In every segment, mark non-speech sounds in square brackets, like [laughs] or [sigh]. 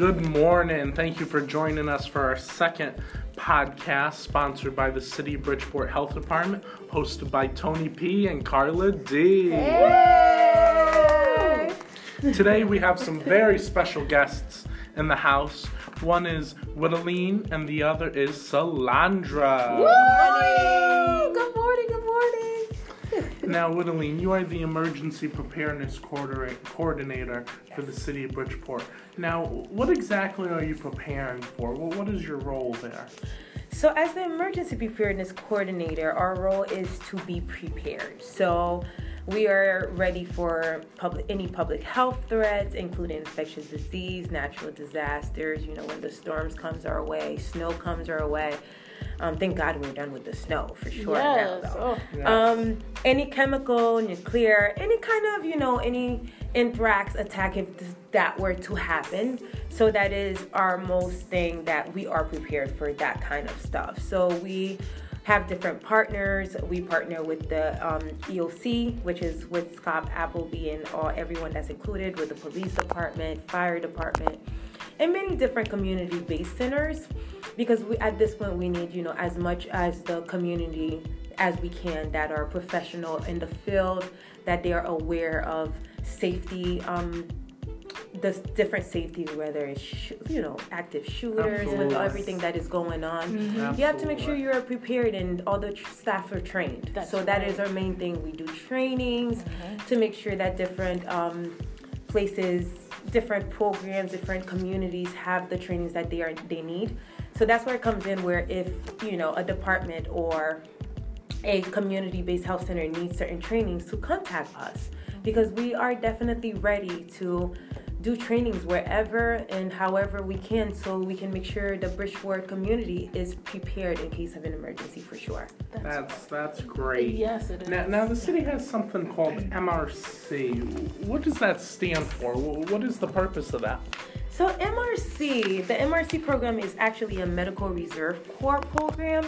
Good morning. Thank you for joining us for our second podcast sponsored by the City Bridgeport Health Department, hosted by Tony P and Carla D. Hey! Today we have some very special guests in the house. One is Whittaline and the other is Solandra. Woo! Now, Whittaline, you are the Emergency Preparedness Coordinator for the City of Bridgeport. Now, what exactly are you preparing for? What is your role there? So, as the emergency preparedness coordinator, our role is to be prepared. So, we are ready for public, any public health threats, including infectious disease, natural disasters. You know, when the storms comes our way, snow comes our way. Um, thank God we're done with the snow for sure Yes. now, though. Oh. Um, any chemical, nuclear, any kind of, you know, any anthrax attack if that were to happen. So that is our most thing that we are prepared for that kind of stuff. So we have different partners. We partner with the um, EOC, which is with Scott Appleby and all everyone that's included, with the police department, fire department, and many different community-based centers. Because we, at this point, we need you know as much as the community as we can that are professional in the field, that they are aware of safety. Um, the different safety, whether it's sh- you know active shooters with everything that is going on, Mm-hmm. you have to make sure you are prepared and all the tr- staff are trained. That's so that is right. our main thing. We do trainings Mm-hmm. to make sure that different um, places, different programs, different communities have the trainings that they are they need. So that's where it comes in. Where if you know a department or a community-based health center needs certain trainings to contact us because we are definitely ready to do trainings wherever and however we can so we can make sure the Bridgeport community is prepared in case of an emergency for sure. That's that's great. Yes, it is. Now, now the city has something called MRC. What does that stand for? What is the purpose of that? So MRC, the MRC program is actually a medical reserve corps program.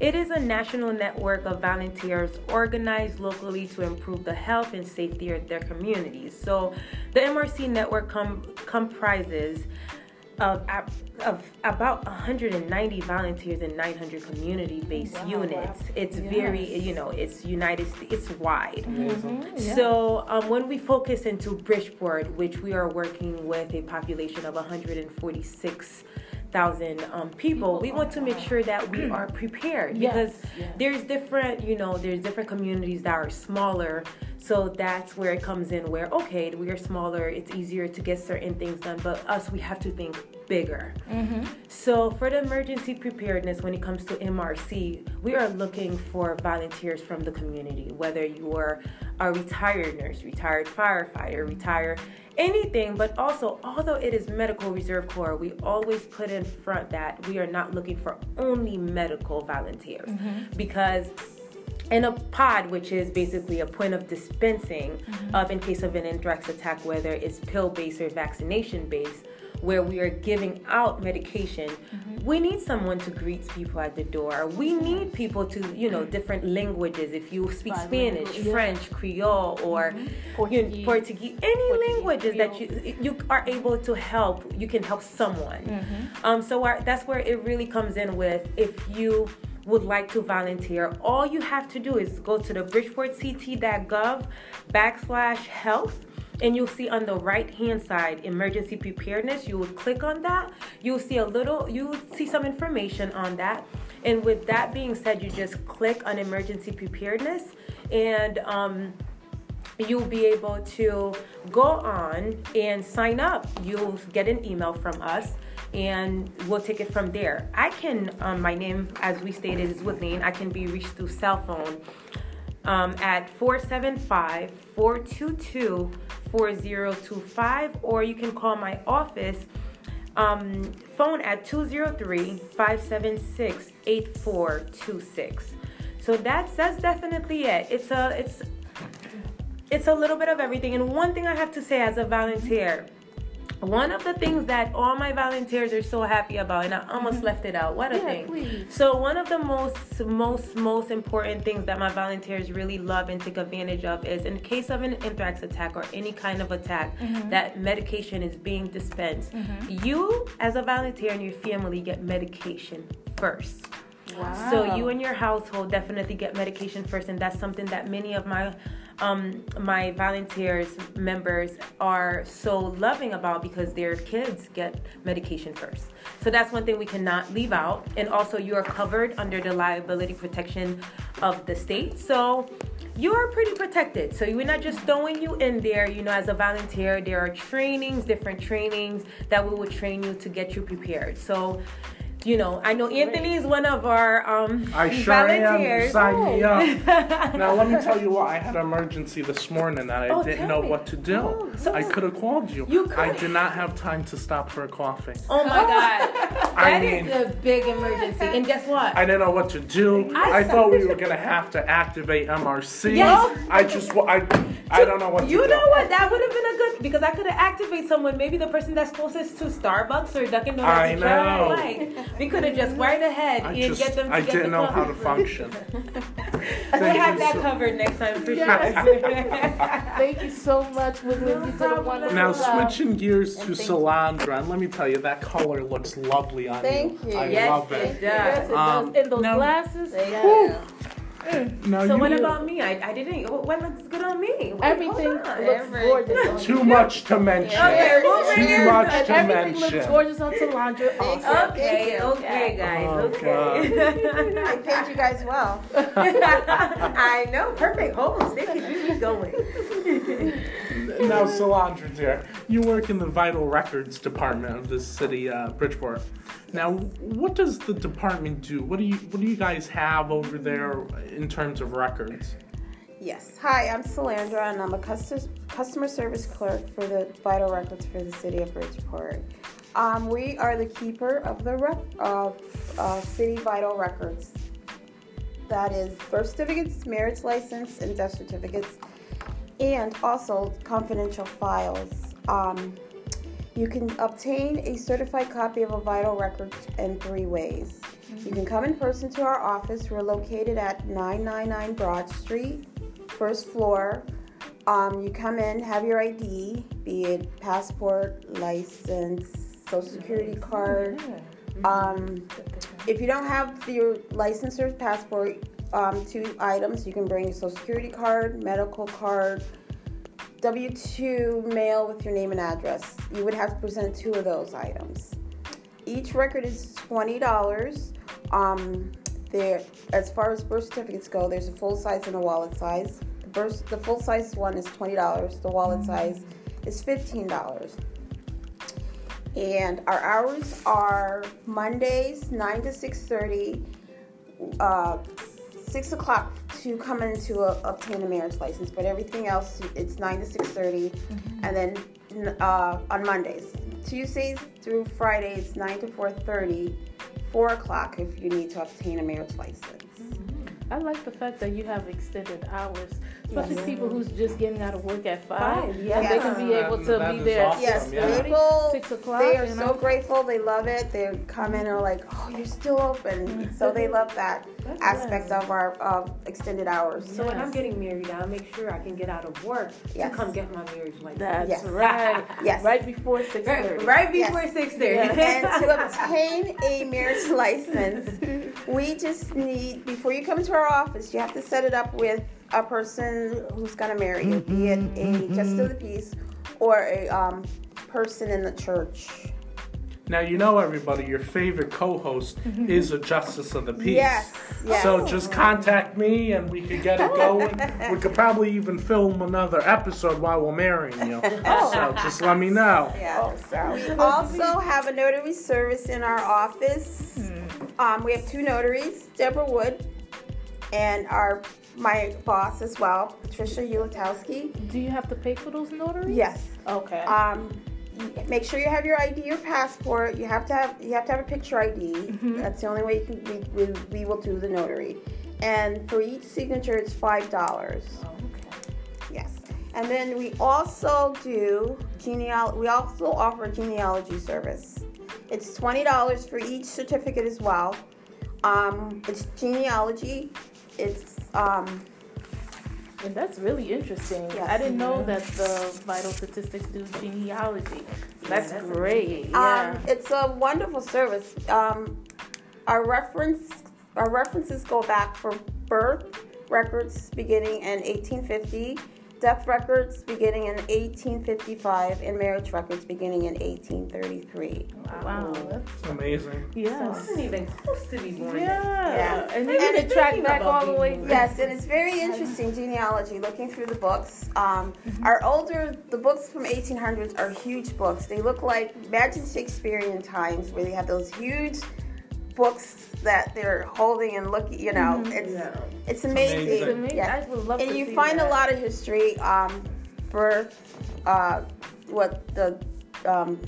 It is a national network of volunteers organized locally to improve the health and safety of their communities. So the MRC network com- comprises of, of about 190 volunteers and 900 community-based Wow, units. wow. It's very, you know, it's United States, it's wide. Mhm. So um, when we focus into Bridgeport, which we are working with a population of 146,000 um, people, we want to make sure that we are prepared because yes. there's different, you know, there's different communities that are smaller. So that's where it comes in. Where okay, we are smaller, it's easier to get certain things done. But us, we have to think bigger. Mm-hmm. So, for the emergency preparedness, when it comes to MRC, we are looking for volunteers from the community, whether you are a retired nurse, retired firefighter, retired anything, but also, although it is Medical Reserve Corps, we always put in front that we are not looking for only medical volunteers mm-hmm. because in a pod, which is basically a point of dispensing mm-hmm. of in case of an anthrax attack, whether it's pill based or vaccination based, where we are giving out medication, mm-hmm. we need someone to greet people at the door. We need people to, you know, different languages. If you speak Spanish. French, Creole, or mm-hmm. you know, Portuguese. Portuguese, any Portuguese, languages that you you are able to help, you can help someone. Um, so our, that's where it really comes in with if you would like to volunteer, all you have to do is go to the bridgeportct.gov backslash health. And you'll see on the right hand side emergency preparedness. You will click on that. You'll see a little, you will see some information on that. And with that being said, you just click on emergency preparedness and um, you'll be able to go on and sign up. You'll get an email from us and we'll take it from there. I can, um, my name, as we stated, is Whitney. I can be reached through cell phone um, at 475 422 4025, or you can call my office um, phone at 203 576 8426. So that's that's definitely it. It's a it's it's a little bit of everything. And one thing I have to say as a volunteer, one of the things that all my volunteers are so happy about, and I almost mm-hmm. left it out. What a yeah, thing! Please. So one of the most, most, most important things that my volunteers really love and take advantage of is, in case of an anthrax attack or any kind of attack, mm-hmm. that medication is being dispensed. Mm-hmm. You, as a volunteer, and your family get medication first. Wow. So you and your household definitely get medication first, and that's something that many of my um, my volunteers members are so loving about because their kids get medication first. So that's one thing we cannot leave out. And also, you are covered under the liability protection of the state. So you are pretty protected. So we're not just throwing you in there, you know, as a volunteer. There are trainings, different trainings that we will train you to get you prepared. So you know, I know Anthony is one of our um, I sure volunteers. am. Sign oh. me up. now let me tell you what. I [laughs] had an emergency this morning that I oh, didn't know me. what to do. Oh, so I could have called you. You could. I did not have time to stop for a coffee. Oh my god, [laughs] that mean, is a big emergency. And guess what? I didn't know what to do. I, I thought we were gonna have to activate MRC. Yes. I just I I don't know what. To do. You know what? That would have been a good because I could have activated someone. Maybe the person that's closest to Starbucks or Dunkin' Donuts. I know. Like, we could have just right ahead I and just, get them to I get didn't know how to function. [laughs] we'll have that so covered next time for sure. [laughs] Thank you so much, William. You did a wonderful Now switching gears to Solandra, and let me tell you, that color looks lovely on Thank you. you. I yes, love it. it does. Yes, it um, does. In those now, glasses. Mm. so what about me? I, I didn't. What looks good on me? everything looks Every, gorgeous. Too much to mention. Okay, well, Too much to everything mention. Everything looks gorgeous on Solandra. Awesome. Okay, okay, guys. Oh, okay. [laughs] I paid you guys well. [laughs] I know. Perfect. Homes. They keep me going. [laughs] now, Solandra, dear, you work in the vital records department of the city, uh, Bridgeport. Now, what does the department do? What do you what do you guys have over there in terms of records? Yes. Hi, I'm Solandra, and I'm a customer service clerk for the Vital Records for the City of Bridgeport. Um, we are the keeper of the rec- of uh, City Vital Records. That is birth certificates, marriage license, and death certificates, and also confidential files. Um, you can obtain a certified copy of a vital record in three ways. You can come in person to our office. We're located at 999 Broad Street, first floor. Um, you come in, have your ID, be it passport, license, social security card. Um, if you don't have your license or passport, um, two items, you can bring your social security card, medical card, W 2 mail with your name and address. You would have to present two of those items. Each record is $20. Um, there, as far as birth certificates go, there's a full size and a wallet size. The, birth, the full size one is $20, the wallet size is $15. And our hours are Mondays 9 to 6:30, uh, six o'clock to come in to uh, obtain a marriage license, but everything else it's nine to six thirty, mm mm-hmm. and then uh, on Mondays, Tuesdays through Fridays nine to four thirty, four o'clock if you need to obtain a marriage license. I like the fact that you have extended hours especially yes. people who's just getting out of work at five. five yes. they can be able to that be there. Awesome. Yes, yeah. people. Six o'clock. They are so know? grateful. They love it. They come in and are like, "Oh, you're still open." Mm-hmm. so they love that That's aspect nice. of our uh, extended hours. So yes. when I'm getting married, I'll make sure I can get out of work yes. to come get my marriage license. That's yes. right. [laughs] yes. Right before six thirty. Right, right before six thirty. [laughs] and to obtain a marriage license, we just need before you come to our office, you have to set it up with a person who's going to marry you, be it a mm-hmm. justice of the peace or a um, person in the church. Now you know everybody. Your favorite co-host mm-hmm. is a justice of the peace. Yes, yes. So just contact me, and we could get it [laughs] going. we could probably even film another episode while we're marrying you. oh. [laughs] So just let me know. [laughs] Yeah. Oh, we also have a notary service in our office. Mm. Um, we have two notaries, Deborah Wood, and our my boss as well, Patricia Ulatowski. Do you have to pay for those notaries? Yes. Okay. Um, make sure you have your ID or passport. You have to have you have to have a picture ID. Mm-hmm. That's the only way you can we, we, we will do the notary. And for each signature, it's five dollars. Oh, okay. Yes. And then we also do genealogy. We also offer a genealogy service. It's twenty dollars for each certificate as well. Um, it's genealogy. It's um, And that's really interesting. Yes. I didn't know that the vital statistics do genealogy. That's, great. Yeah. Um, it's a wonderful service. Um, our reference, our references go back for birth records beginning in 1850, death records beginning in 1855, and marriage records beginning in 1833. wow. That's, Amazing. I yes. wasn't even close to be born. Yeah. Yeah. And then you And can it's track back all the way. being- Yes, and it's very interesting genealogy. Looking through the books, um, Mm-hmm. our older the books from 1800s are huge books. They look like imagine Shakespearean times where they have those huge books that they're holding and looking. You know, it's Yeah. it's amazing. amazing. It's amazing. Yes. I would love and to you see find that. a lot of history, um, birth, uh, what the, um,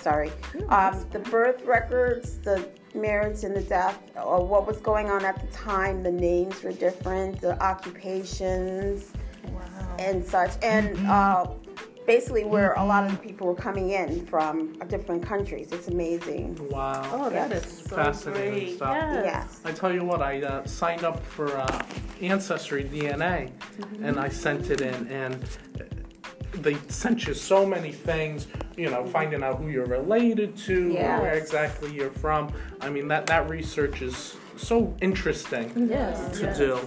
sorry, um, the birth records, the marriage and the death, or what was going on at the time. The names were different, the occupations Wow. and such, and uh, basically where a lot of the people were coming in from different countries. It's amazing. Wow. Oh, that Yes. is so Fascinating great. stuff. Yes. Yes. I tell you what, I uh, signed up for uh, Ancestry DNA, and I sent it in, and they sent you so many things. You know, finding out who you're related to, Yes. where exactly you're from. I mean, that that research is so interesting Yes. to yes. do.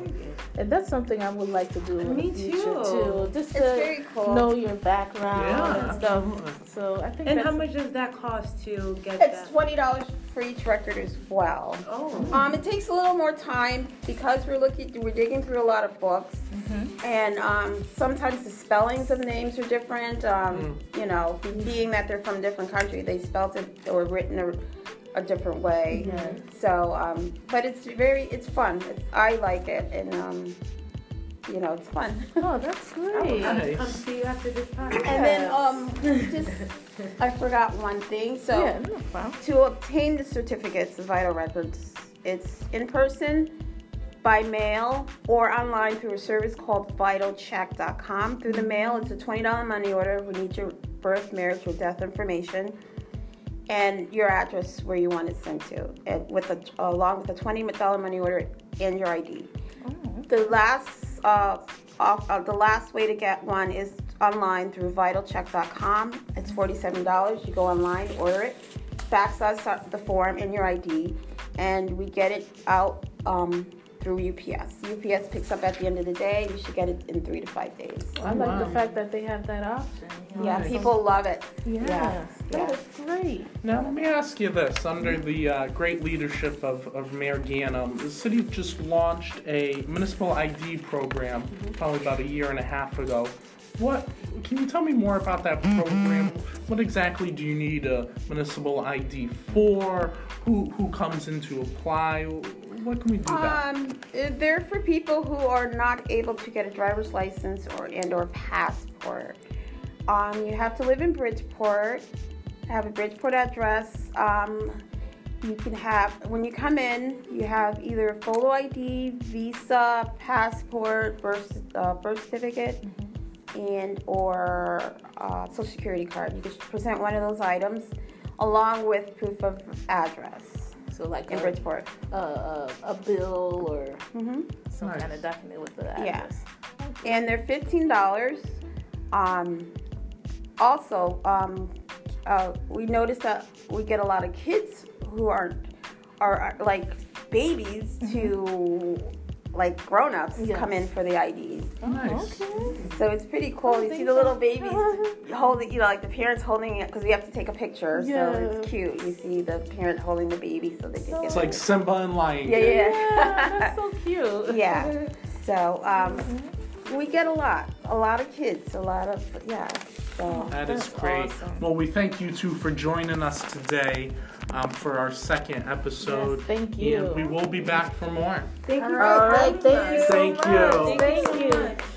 And that's something I would like to do in Me the future too. too. Just It's to very cool. know your background Yeah, and stuff. absolutely. So I think And that's how much does that cost to get It's that? twenty dollars for each record as well. Oh. Um, it takes a little more time because we're looking, we're digging through a lot of books, and um, sometimes the spellings of names are different. Um, You know, being that they're from a different country, they spelled it or written a, a different way. Yeah. So, um, but it's very, it's fun. It's, I like it, and um, you know, it's fun. Oh, that's [laughs] great. Nice. Come see you after this podcast. And then, um, [laughs] just I forgot one thing. So. yeah, no problem. To obtain the certificates of vital records, it's in person, by mail, or online through a service called vitalchek.com. Through the mail, it's a $20 money order. We need your birth, marriage, or death information and your address where you want it sent to, and with a, along with a $20 money order and your ID. The last, uh, off, uh, the last way to get one is online through vitalchek.com. It's $47. You go online, order it, fax us uh, the form and your ID, and we get it out um, through UPS. UPS picks up at the end of the day. You should get it in three to five days. I like Wow. the fact that they have that option. Yeah, Nice. people love it. Yes, Yeah. that Yeah. is great. Now, let me ask you this. Under the uh, great leadership of, of Mayor Ganim, the city just launched a municipal ID program probably about a year and a half ago. What can you tell me more about that program? What exactly do you need a municipal ID for? Who who comes in to apply? What can we do that? Um, they're for people who are not able to get a driver's license or and or passport. Um, you have to live in Bridgeport, have a Bridgeport address. Um, you can have when you come in, you have either a photo ID, visa, passport, birth uh, birth certificate, and or uh, social security card. You just present one of those items along with proof of address So like in a, Bridgeport. a, a, a bill or hmm some Nice. kind of document with the address. Yeah. and they're fifteen dollars. Um, also, um, uh, we noticed that we get a lot of kids who aren't are, are like babies to like grown-ups Yes. come in for the IDs. Nice. Okay. So it's pretty cool. you see the little babies [laughs] holding, you know, like the parents holding it because we have to take a picture. So it's cute. You see the parent holding the baby so they can get It's it. like Simba and Lion. yeah, King. yeah. Yeah, that's so cute. [laughs] Yeah. So um, we get a lot, a lot of kids, a lot of yeah. So That is That's great. awesome. Well, we thank you two for joining us today um, for our second episode. Yes, thank you. And we will be back for more. Thank you All right, for thank you us. Thank so you. much. Thank you